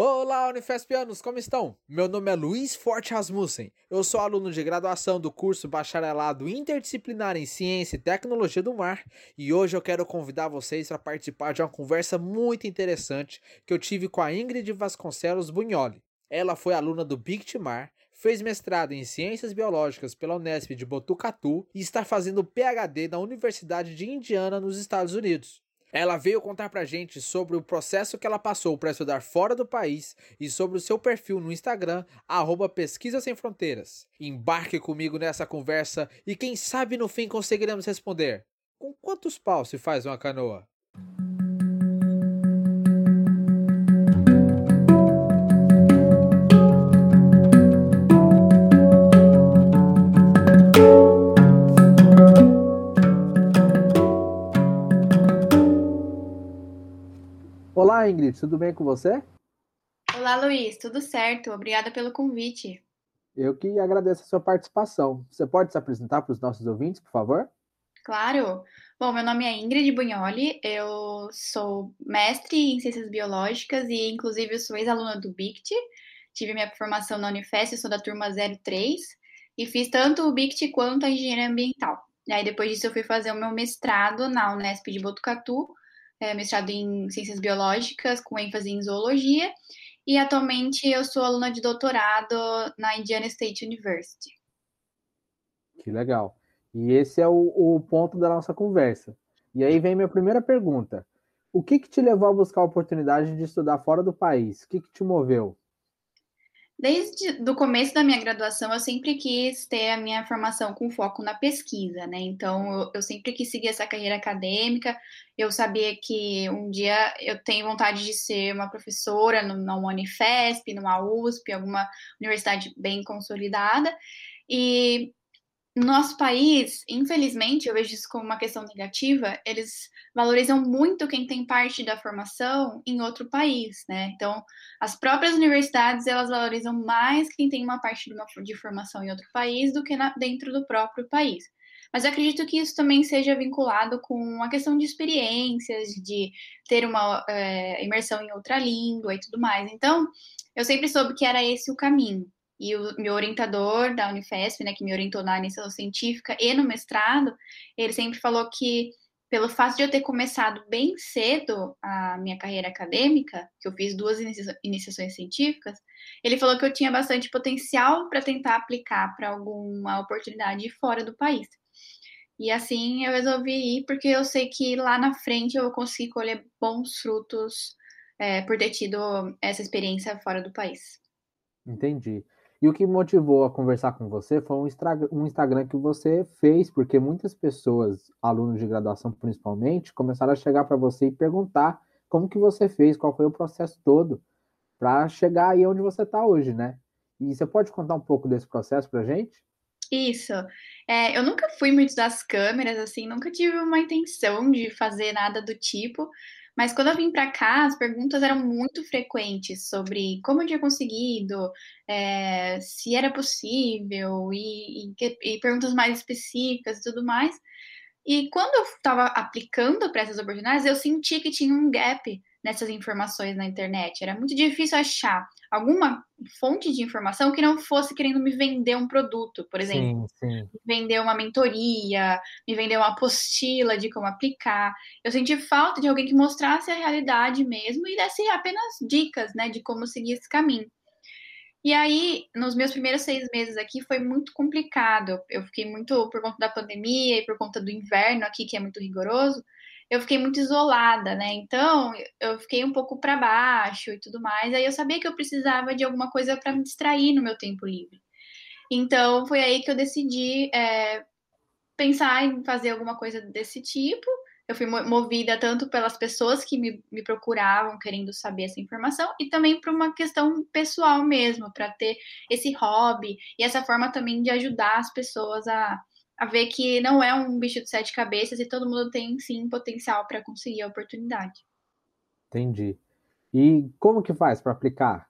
Olá, Unifespianos, como estão? Meu nome é Luiz Forte Rasmussen. Eu sou aluno de graduação do curso Bacharelado Interdisciplinar em Ciência e Tecnologia do Mar e hoje eu quero convidar vocês para participar de uma conversa muito interessante que eu tive com a Ingrid Vasconcelos Bunholi. Ela foi aluna do Bictimar, fez mestrado em Ciências Biológicas pela Unesp de Botucatu e está fazendo PhD na Universidade de Indiana, nos Estados Unidos. Ela veio contar pra gente sobre o processo que ela passou para estudar fora do país e sobre o seu perfil no Instagram, arroba Pesquisa Sem Fronteiras. Embarque comigo nessa conversa e quem sabe no fim conseguiremos responder. Com quantos paus se faz uma canoa? Olá, Ingrid, tudo bem com você? Olá, Luiz, tudo certo? Obrigada pelo convite. Eu que agradeço a sua participação. Você pode se apresentar para os nossos ouvintes, por favor? Claro. Bom, meu nome é Ingrid Bunholi, eu sou mestre em Ciências Biológicas e, inclusive, eu sou ex-aluna do BICT. Tive minha formação na Unifesp, sou da turma 03 e fiz tanto o BICT quanto a Engenharia Ambiental. E aí, depois disso, eu fui fazer o meu mestrado na Unesp de Botucatu, é, mestrado em Ciências Biológicas, com ênfase em Zoologia, e atualmente eu sou aluna de doutorado na Indiana State University. Que legal. E esse é o, o ponto da nossa conversa. E aí vem minha primeira pergunta. O que, que te levou a buscar a oportunidade de estudar fora do país? O que, que te moveu? Desde o começo da minha graduação, eu sempre quis ter a minha formação com foco na pesquisa, né? Então, eu, eu, sempre quis seguir essa carreira acadêmica. Eu sabia que um dia eu tenho vontade de ser uma professora numa Unifesp, numa USP, alguma universidade bem consolidada. E nosso país, infelizmente, eu vejo isso como uma questão negativa, eles valorizam muito quem tem parte da formação em outro país, né? Então, as próprias universidades, elas valorizam mais quem tem uma parte de, uma, de formação em outro país do que na, dentro do próprio país. Mas eu acredito que isso também seja vinculado com a questão de experiências, de ter uma é, imersão em outra língua e tudo mais. Então, eu sempre soube que era esse o caminho. E o meu orientador da Unifesp, né, que me orientou na iniciação científica e no mestrado, ele sempre falou que pelo fato de eu ter começado bem cedo a minha carreira acadêmica, que eu fiz duas iniciações científicas, ele falou que eu tinha bastante potencial para tentar aplicar para alguma oportunidade fora do país. E assim eu resolvi ir, porque eu sei que lá na frente eu vou conseguir colher bons frutos é, por ter tido essa experiência fora do país. Entendi. E o que motivou a conversar com você foi um Instagram que você fez, porque muitas pessoas, alunos de graduação principalmente, começaram a chegar para você e perguntar como que você fez, qual foi o processo todo para chegar aí onde você está hoje, né? E você pode contar um pouco desse processo para gente? Isso. É, eu nunca fui muito das câmeras, assim, nunca tive uma intenção de fazer nada do tipo, mas quando eu vim para cá, as perguntas eram muito frequentes sobre como eu tinha conseguido, é, se era possível, e, e, e, perguntas mais específicas e tudo mais. E quando eu estava aplicando para essas oportunidades, eu senti que tinha um gap nessas informações na internet. Era muito difícil achar alguma fonte de informação que não fosse querendo me vender um produto, por exemplo. Sim, sim. Me vender uma mentoria, me vender uma apostila de como aplicar. Eu senti falta de alguém que mostrasse a realidade mesmo e desse apenas dicas, né, de como seguir esse caminho. E aí, nos meus primeiros seis meses aqui, foi muito complicado. Eu fiquei muito por conta da pandemia e por conta do inverno aqui, que é muito rigoroso eu fiquei muito isolada, né? Então, eu fiquei um pouco para baixo e tudo mais. Aí eu sabia que eu precisava de alguma coisa para me distrair no meu tempo livre. Então, foi aí que eu decidi é, pensar em fazer alguma coisa desse tipo. Eu fui movida tanto pelas pessoas que me, me procuravam querendo saber essa informação e também por uma questão pessoal mesmo, para ter esse hobby e essa forma também de ajudar as pessoas a, a ver que não é um bicho de sete cabeças e todo mundo tem sim potencial para conseguir a oportunidade. Entendi. E como que faz para aplicar?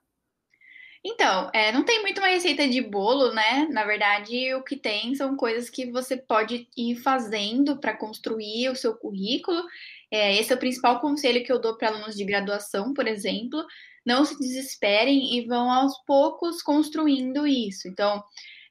Então, é, não tem muito uma receita de bolo, né? Na verdade, o que tem são coisas que você pode ir fazendo para construir o seu currículo. É, esse é o principal conselho que eu dou para alunos de graduação, por exemplo. Não se desesperem e vão aos poucos construindo isso. Então,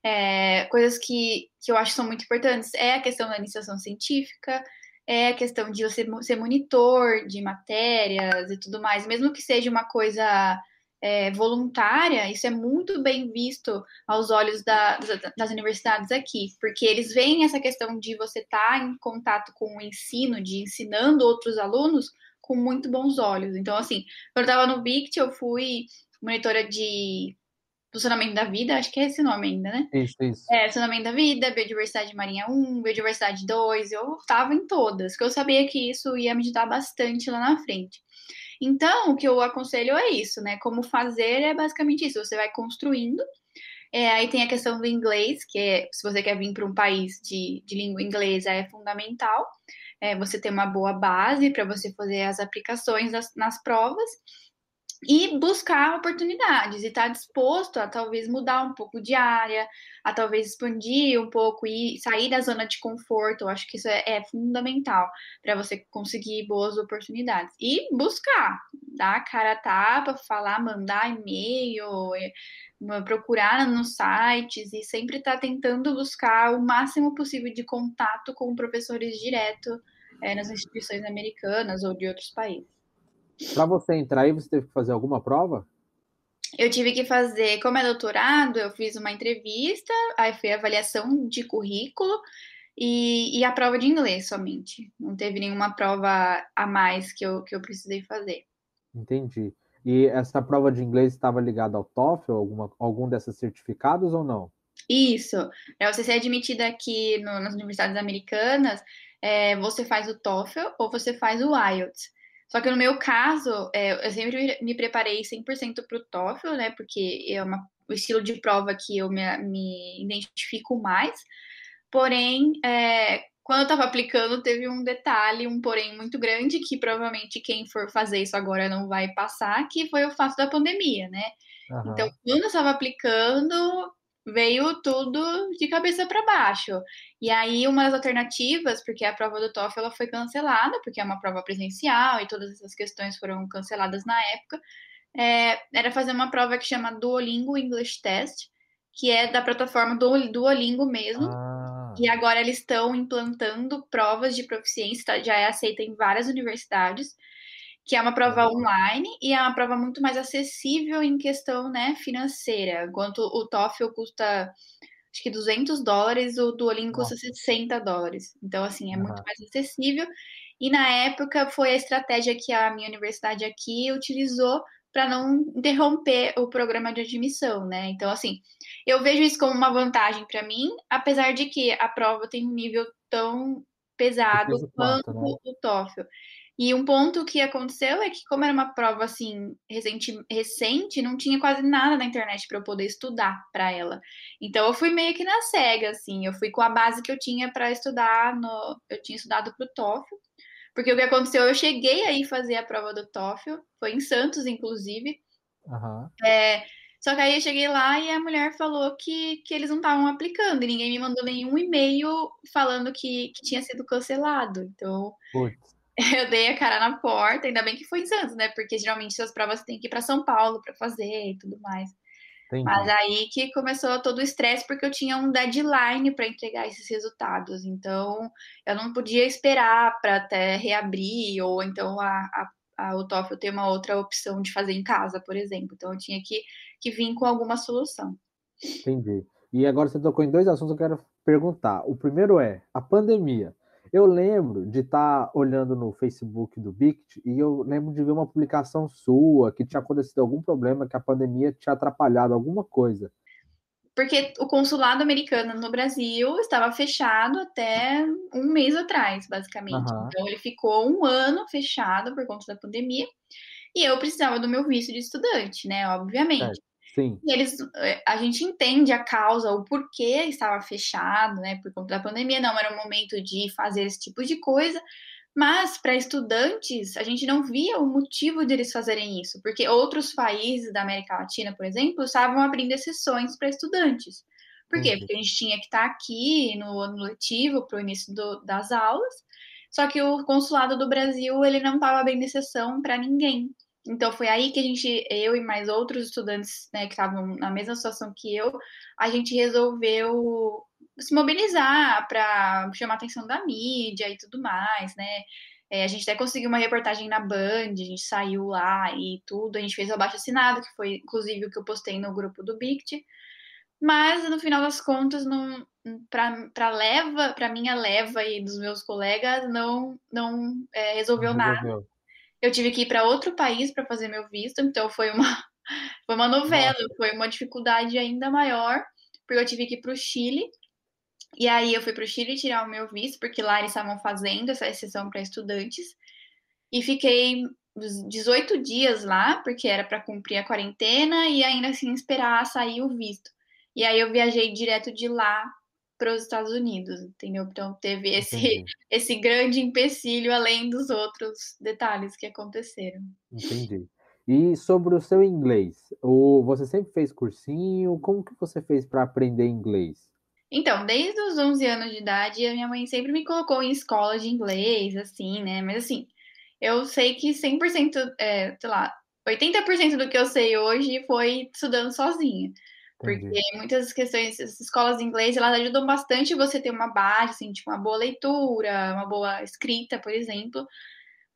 é, coisas que, que eu acho que são muito importantes. É a questão da iniciação científica, é a questão de você ser monitor de matérias e tudo mais, mesmo que seja uma coisa é, voluntária, isso é muito bem visto aos olhos da, das, universidades aqui, porque eles veem essa questão de você estar tá em contato com o ensino, de ensinando outros alunos, com muito bons olhos. Então, assim, quando eu estava no BICT, eu fui monitora de funcionamento da vida, acho que é esse nome ainda, né? Isso, isso. É, funcionamento da vida, biodiversidade marinha 1, biodiversidade 2, eu estava em todas, porque eu sabia que isso ia me ajudar bastante lá na frente. Então, o que eu aconselho é isso, né? Como fazer é basicamente isso. Você vai construindo. É, aí tem a questão do inglês, que é, se você quer vir para um país de, de língua inglesa, é fundamental. É, você ter uma boa base para você fazer as aplicações das, nas provas e buscar oportunidades e estar tá disposto a talvez mudar um pouco de área, a talvez expandir um pouco e sair da zona de conforto. Eu acho que isso é, é fundamental para você conseguir boas oportunidades. E buscar, dar a cara a tapa, falar, mandar e-mail, é, procurar nos sites e sempre estar tá tentando buscar o máximo possível de contato com professores direto é, nas instituições americanas ou de outros países. Para você entrar aí, você teve que fazer alguma prova? Eu tive que fazer, como é doutorado, eu fiz uma entrevista, aí foi avaliação de currículo e, e, a prova de inglês somente. Não teve nenhuma prova a mais que eu, que eu precisei fazer. Entendi. E essa prova de inglês estava ligada ao TOEFL, alguma, algum desses certificados ou não? Isso. Para você ser admitida aqui no, nas universidades americanas, é, você faz o TOEFL ou você faz o IELTS. Só que no meu caso, é, eu sempre me preparei 100% para o TOEFL, né? Porque é uma, o estilo de prova que eu me, me identifico mais. Porém, é, quando eu estava aplicando, teve um detalhe, um porém muito grande, que provavelmente quem for fazer isso agora não vai passar, que foi o fato da pandemia, né? Uhum. Então, quando eu estava aplicando, veio tudo de cabeça para baixo. E aí, uma das alternativas, porque a prova do TOEFL ela foi cancelada, porque é uma prova presencial e todas essas questões foram canceladas na época, é, era fazer uma prova que chama Duolingo English Test, que é da plataforma do Duolingo mesmo. Ah. E agora eles estão implantando provas de proficiência, tá, já é aceita em várias universidades que é uma prova online e é uma prova muito mais acessível em questão né, financeira. Enquanto o TOEFL custa acho que 200 dólares, o Duolingo custa 60 dólares. Então, assim, é uhum. muito mais acessível. E na época foi a estratégia que a minha universidade aqui utilizou para não interromper o programa de admissão, né? Então, assim, eu vejo isso como uma vantagem para mim, apesar de que a prova tem um nível tão pesado quanto né? o TOEFL. E um ponto que aconteceu é que, como era uma prova assim recente, recente não tinha quase nada na internet para eu poder estudar para ela. Então eu fui meio que na cega, assim. Eu fui com a base que eu tinha para estudar no. Eu tinha estudado para o TOEFL, porque o que aconteceu, eu cheguei aí fazer a prova do TOEFL, foi em Santos, inclusive. Uhum. É, só que aí eu cheguei lá e a mulher falou que, que eles não estavam aplicando, e ninguém me mandou nenhum e-mail falando que, que tinha sido cancelado. Então. Putz. eu dei a cara na porta, ainda bem que foi em Santos, né? Porque geralmente essas provas tem que ir para São Paulo para fazer e tudo mais. Entendi. Mas aí que começou todo o estresse, porque eu tinha um deadline para entregar esses resultados. Então, eu não podia esperar para até reabrir, ou então a, a, a, o TOEFL ter uma outra opção de fazer em casa, por exemplo. Então, eu tinha que, que vir com alguma solução. Entendi. E agora você tocou em dois assuntos que eu quero perguntar. O primeiro é a pandemia. Eu lembro de estar tá olhando no Facebook do Bict e eu lembro de ver uma publicação sua que tinha acontecido algum problema, que a pandemia tinha atrapalhado alguma coisa. Porque o consulado americano no Brasil estava fechado até um mês atrás, basicamente. Uhum. Então ele ficou um ano fechado por conta da pandemia. E eu precisava do meu visto de estudante, né? Obviamente. Sim. E eles, eh, a gente entende a causa, o porquê estava fechado, né, por conta da pandemia, não era o momento de fazer esse tipo de coisa, Mas para estudantes, a gente não via o motivo de eles fazerem isso, porque outros países da América Latina, por exemplo, estavam abrindo exceções para estudantes. Por quê? Porque a gente tinha que estar aqui no ano letivo para o início do, das aulas, só que o consulado do Brasil ele não estava abrindo exceção para ninguém. Então foi aí que a gente, eu e mais outros estudantes né, que estavam na mesma situação que eu, a gente resolveu se mobilizar para chamar a atenção da mídia e tudo mais, né? É, a gente até conseguiu uma reportagem na Band, a gente saiu lá e tudo, a gente fez o abaixo assinado, que foi inclusive o que eu postei no grupo do Bict. Mas no final das contas, para leva, para minha leva e dos meus colegas, não não é, resolveu, não resolveu nada. Eu tive que ir para outro país para fazer meu visto, então foi uma foi uma novela, Nossa. foi uma dificuldade ainda maior, porque eu tive que ir para o Chile e aí eu fui para o Chile tirar o meu visto, porque lá eles estavam fazendo essa exceção para estudantes. E fiquei 18 dias lá, porque era para cumprir a quarentena e ainda assim esperar sair o visto. E aí eu viajei direto de lá para os Estados Unidos, entendeu? Então teve esse, esse grande empecilho além dos outros detalhes que aconteceram. Entendi. E sobre o seu inglês, o, você sempre fez cursinho? Como que você fez para aprender inglês? Então, desde os 11 anos de idade, a minha mãe sempre me colocou em escola de inglês, assim, né? Mas assim, eu sei que 100%, é, sei lá, 80% do que eu sei hoje foi estudando sozinha. Porque muitas questões, as escolas de inglês, elas ajudam bastante você ter uma base, assim, tipo, uma boa leitura, uma boa escrita, por exemplo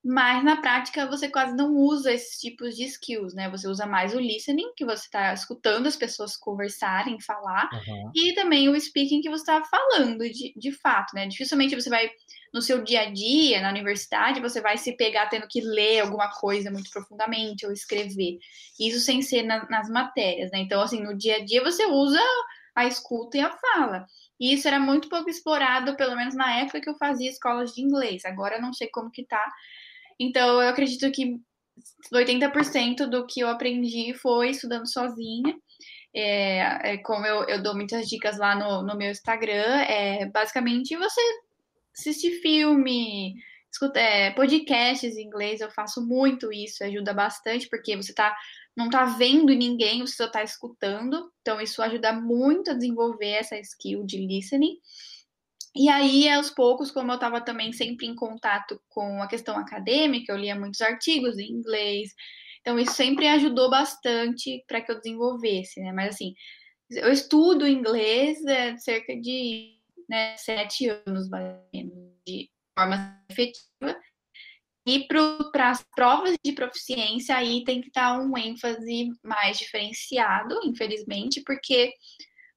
mas na prática você quase não usa esses tipos de skills, né? Você usa mais o listening, que você está escutando as pessoas conversarem, falar, uhum. e também o speaking, que você está falando de, de fato, né? Dificilmente você vai, no seu dia a dia, na universidade, você vai se pegar tendo que ler alguma coisa muito profundamente ou escrever. Isso sem ser na, nas matérias, né? Então, assim, no dia a dia você usa a escuta e a fala. E isso era muito pouco explorado, pelo menos na época que eu fazia escolas de inglês. Agora eu não sei como que tá, então, eu acredito que 80% do que eu aprendi foi estudando sozinha. É, é, como eu, eu, dou muitas dicas lá no, no meu Instagram, é basicamente você assistir filme, escuta, é, podcasts em inglês, eu faço muito isso, ajuda bastante, porque você tá, não tá vendo ninguém, você só tá escutando, então isso ajuda muito a desenvolver essa skill de listening. E aí, aos poucos, como eu estava também sempre em contato com a questão acadêmica, eu lia muitos artigos em inglês, então isso sempre ajudou bastante para que eu desenvolvesse, né? Mas assim, eu estudo inglês é, cerca de né, sete anos, de forma efetiva. E para as provas de proficiência, aí tem que estar um ênfase mais diferenciado, infelizmente, porque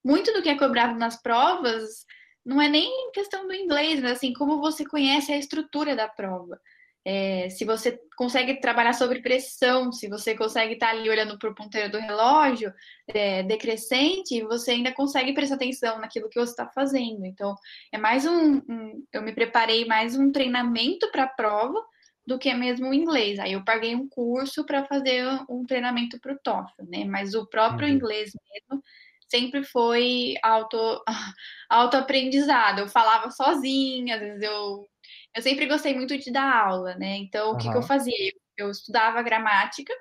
muito do que é cobrado nas provas não é nem questão do inglês, mas assim, como você conhece a estrutura da prova. É, se você consegue trabalhar sobre pressão, se você consegue estar ali olhando para o ponteiro do relógio é, decrescente, você ainda consegue prestar atenção naquilo que você está fazendo. Então, é mais um, um, Eu me preparei mais um treinamento para a prova do que mesmo o inglês. Aí eu paguei um curso para fazer um treinamento para o TOEFL, né? Mas o próprio uhum. inglês mesmo sempre foi auto, autoaprendizado. Eu falava sozinha, às vezes eu. Eu sempre gostei muito de dar aula, né? Então, uhum. o que, que eu fazia? Eu estudava gramática,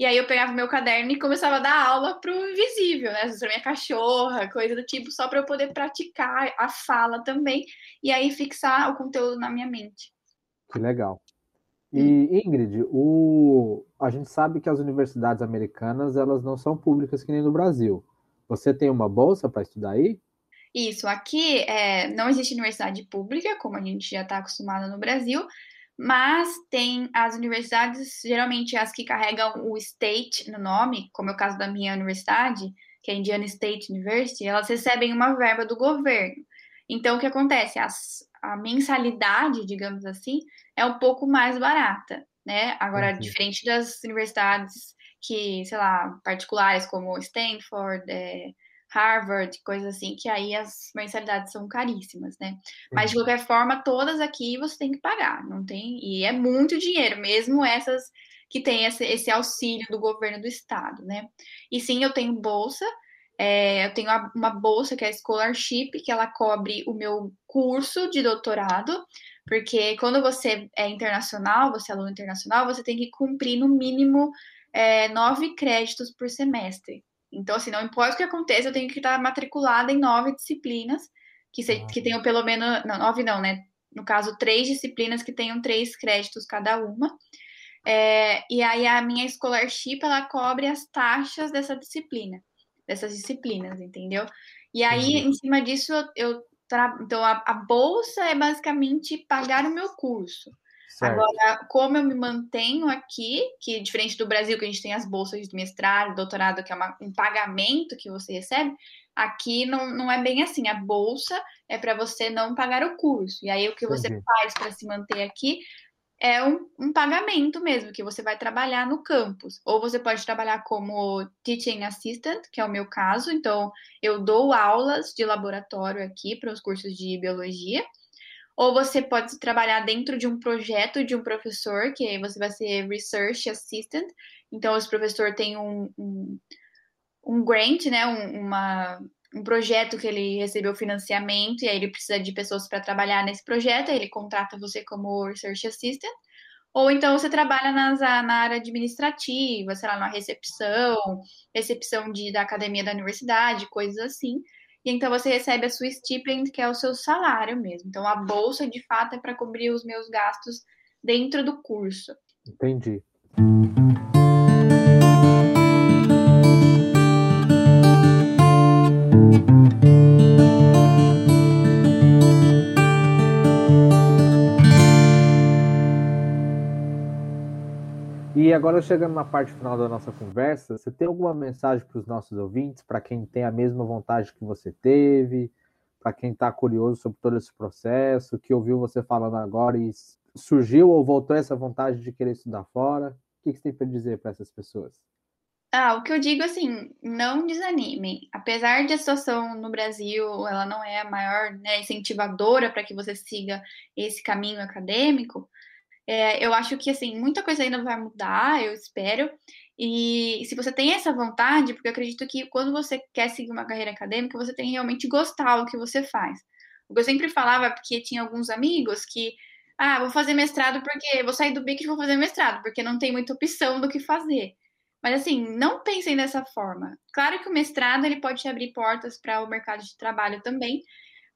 e aí eu pegava meu caderno e começava a dar aula pro invisível, né? Pra minha cachorra, coisa do tipo, só para eu poder praticar a fala também, e aí fixar o conteúdo na minha mente. Que legal. E hum. Ingrid, o... a gente sabe que as universidades americanas elas não são públicas que nem no Brasil. Você tem uma bolsa para estudar aí? Isso, aqui é, não existe universidade pública, como a gente já está acostumado no Brasil, mas tem as universidades, geralmente as que carregam o state no nome, como é o caso da minha universidade, que é a Indiana State University, elas recebem uma verba do governo. Então, o que acontece? As, a mensalidade, digamos assim, é um pouco mais barata, né? Agora, uhum. diferente das universidades que, sei lá, particulares como Stanford, é, Harvard, coisas assim, que aí as mensalidades são caríssimas, né? Mas de qualquer forma, todas aqui você tem que pagar, não tem? E é muito dinheiro, mesmo essas que têm esse, esse auxílio do governo do estado, né? E sim, eu tenho bolsa, é, eu tenho uma bolsa que é a Scholarship, que ela cobre o meu curso de doutorado, Porque quando você é internacional, você é aluno internacional, você tem que cumprir no mínimo é, nove créditos por semestre. Então, assim, não importa o que aconteça, eu tenho que estar matriculada em nove disciplinas, que, se, que tenham pelo menos. Não, nove não, né? No caso, três disciplinas que tenham três créditos cada uma. É, e aí a minha scholarship ela cobre as taxas dessa disciplina, dessas disciplinas, entendeu? E aí, em cima disso, eu, eu então a, a, bolsa é basicamente pagar o meu curso. Certo. Agora, como eu me mantenho aqui, que diferente do Brasil, que a gente tem as bolsas de mestrado, doutorado, que é uma, um pagamento que você recebe, aqui não, não é bem assim. A bolsa é para você não pagar o curso. E aí o que você faz para se manter aqui é um, um, pagamento mesmo, que você vai trabalhar no campus. Ou você pode trabalhar como teaching assistant, que é o meu caso. Então, eu dou aulas de laboratório aqui para os cursos de biologia. Ou você pode trabalhar dentro de um projeto de um professor, que você vai ser research assistant. Então, esse professor tem um, um, um grant, né, um, uma, um projeto que ele recebeu financiamento e aí ele precisa de pessoas para trabalhar nesse projeto, aí ele contrata você como research assistant. Ou então você trabalha nas, na área administrativa, sei lá, na recepção, recepção de, da academia da universidade, coisas assim. E então você recebe a sua stipend, que é o seu salário mesmo. Então a bolsa, de fato, é para cobrir os meus gastos dentro do curso. Entendi. E agora chegando na parte final da nossa conversa, você tem alguma mensagem para os nossos ouvintes, para quem tem a mesma vontade que você teve, para quem está curioso sobre todo esse processo, que ouviu você falando agora e surgiu ou voltou essa vontade de querer estudar fora? O que, você tem para dizer para essas pessoas? Ah, o que eu digo assim, não desanimem. Apesar de a situação no Brasil, ela não é a maior né, incentivadora para que você siga esse caminho acadêmico, é, eu acho que, assim, muita coisa ainda vai mudar, eu espero. E se você tem essa vontade, porque eu acredito que quando você quer seguir uma carreira acadêmica, você tem que realmente gostar do que você faz. O que eu sempre falava, porque tinha alguns amigos que, ah, vou fazer mestrado porque vou sair do BIC e vou fazer mestrado, porque não tem muita opção do que fazer. Mas assim, não pensem dessa forma. Claro que o mestrado ele pode te abrir portas para o mercado de trabalho também,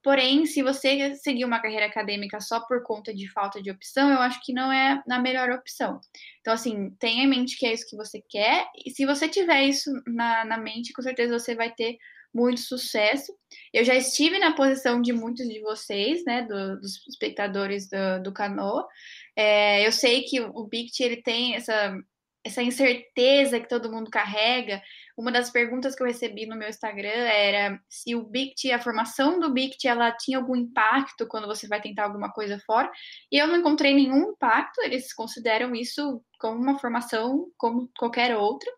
Porém, se você seguir uma carreira acadêmica só por conta de falta de opção, eu acho que não é a melhor opção. Então, assim, tenha em mente que é isso que você quer, e se você tiver isso na, na mente, com certeza você vai ter muito sucesso. Eu já estive na posição de muitos de vocês, né, do, dos espectadores do, do. É, eu sei que o Bict, ele tem essa, essa incerteza que todo mundo carrega, uma das perguntas que eu recebi no meu Instagram era se o BICT, a formação do BICT, ela tinha algum impacto quando você vai tentar alguma coisa fora. E eu não encontrei nenhum impacto, eles consideram isso como uma formação como qualquer outra.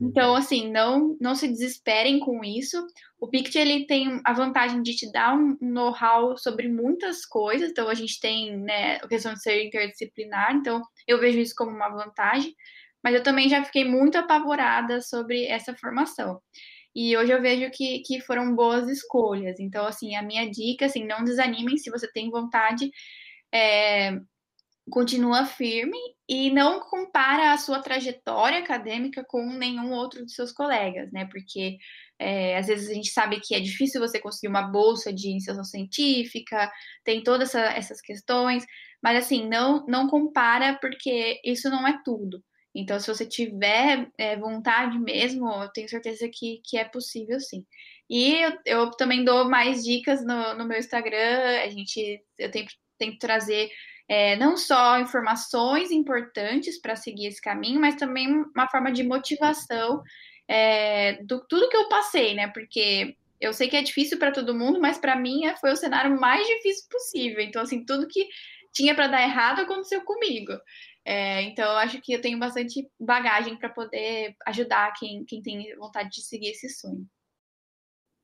Então, assim, não, não se desesperem com isso. O BICT, ele tem a vantagem de te dar um know-how sobre muitas coisas. Então, a gente tem, né, a questão de ser interdisciplinar. Então, eu vejo isso como uma vantagem mas eu também já fiquei muito apavorada sobre essa formação. E hoje eu vejo que, que foram boas escolhas. Então, assim, a minha dica, assim, não desanimem se você tem vontade, é, continua firme e não compara a sua trajetória acadêmica com nenhum outro de seus colegas, né? Porque é, às vezes a gente sabe que é difícil você conseguir uma bolsa de iniciação científica, tem todas essa, essas questões, mas assim, não, não compara porque isso não é tudo. Então, se você tiver é, vontade mesmo, eu tenho certeza que, que é possível sim. E eu, eu também dou mais dicas no, no meu Instagram. A gente, eu tento, tento trazer é, não só informações importantes para seguir esse caminho, mas também uma forma de motivação é, do tudo que eu passei, né? Porque eu sei que é difícil para todo mundo, mas para mim é, foi o cenário mais difícil possível. Então, assim, tudo que tinha para dar errado aconteceu comigo. É, então, eu acho que eu tenho bastante bagagem para poder ajudar quem, quem tem vontade de seguir esse sonho.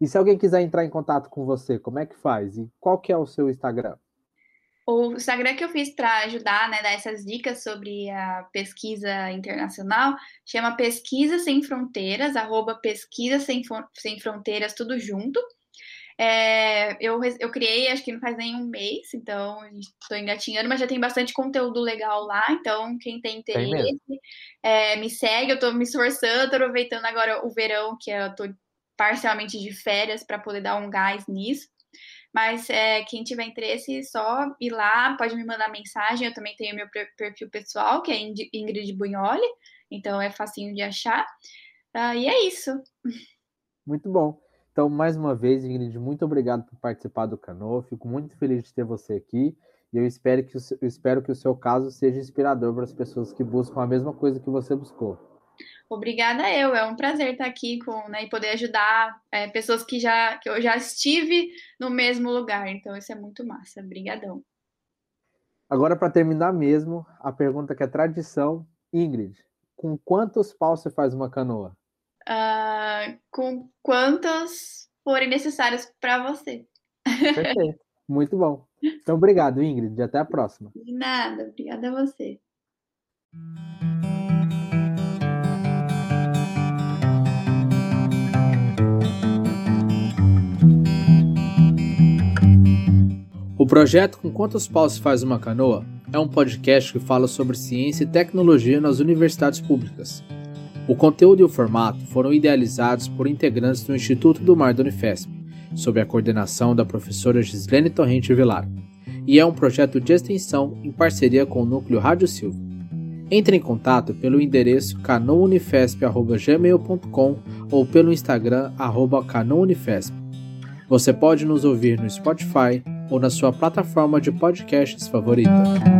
E se alguém quiser entrar em contato com você, como é que faz? E qual que é o seu Instagram? O Instagram que eu fiz para ajudar, né, dar essas dicas sobre a pesquisa internacional, chama Pesquisa Sem Fronteiras, arroba Pesquisa Sem, Sem Fronteiras, tudo junto. É, eu, eu criei, acho que não faz nem um mês, então estou engatinhando, mas já tem bastante conteúdo legal lá. Então, quem tem interesse, é, me segue. Eu estou me esforçando, aproveitando agora o verão, que eu estou parcialmente de férias, para poder dar um gás nisso. Mas é, quem tiver interesse, só ir lá, pode me mandar mensagem. Eu também tenho meu perfil pessoal, que é Ingrid Bunholi, então é facinho de achar. Uh, e é isso. Muito bom. Então, mais uma vez, Ingrid, muito obrigado por participar do Canoa. Fico muito feliz de ter você aqui. E eu espero que, eu espero que o seu caso seja inspirador para as pessoas que buscam a mesma coisa que você buscou. Obrigada eu, é um prazer estar aqui com, né, e poder ajudar é, pessoas que já que eu já estive no mesmo lugar, então isso é muito massa. Obrigadão. Agora para terminar mesmo, a pergunta que é tradição, Ingrid, com quantos paus você faz uma canoa? Uh, com quantos forem necessários para você. Perfeito, muito bom. Então obrigado, Ingrid, e até a próxima. De nada, obrigada a você. O projeto Com Quantos Paus se Faz Uma Canoa é um podcast que fala sobre ciência e tecnologia nas universidades públicas. O conteúdo e o formato foram idealizados por integrantes do Instituto do Mar da Unifesp, sob a coordenação da professora Gislene Torrente Vilar, e é um projeto de extensão em parceria com o Núcleo Rádio Silva. Entre em contato pelo endereço canounifesp.gmail.com ou pelo Instagram arroba canounifesp. Você pode nos ouvir no Spotify, ou na sua plataforma de podcasts favorita.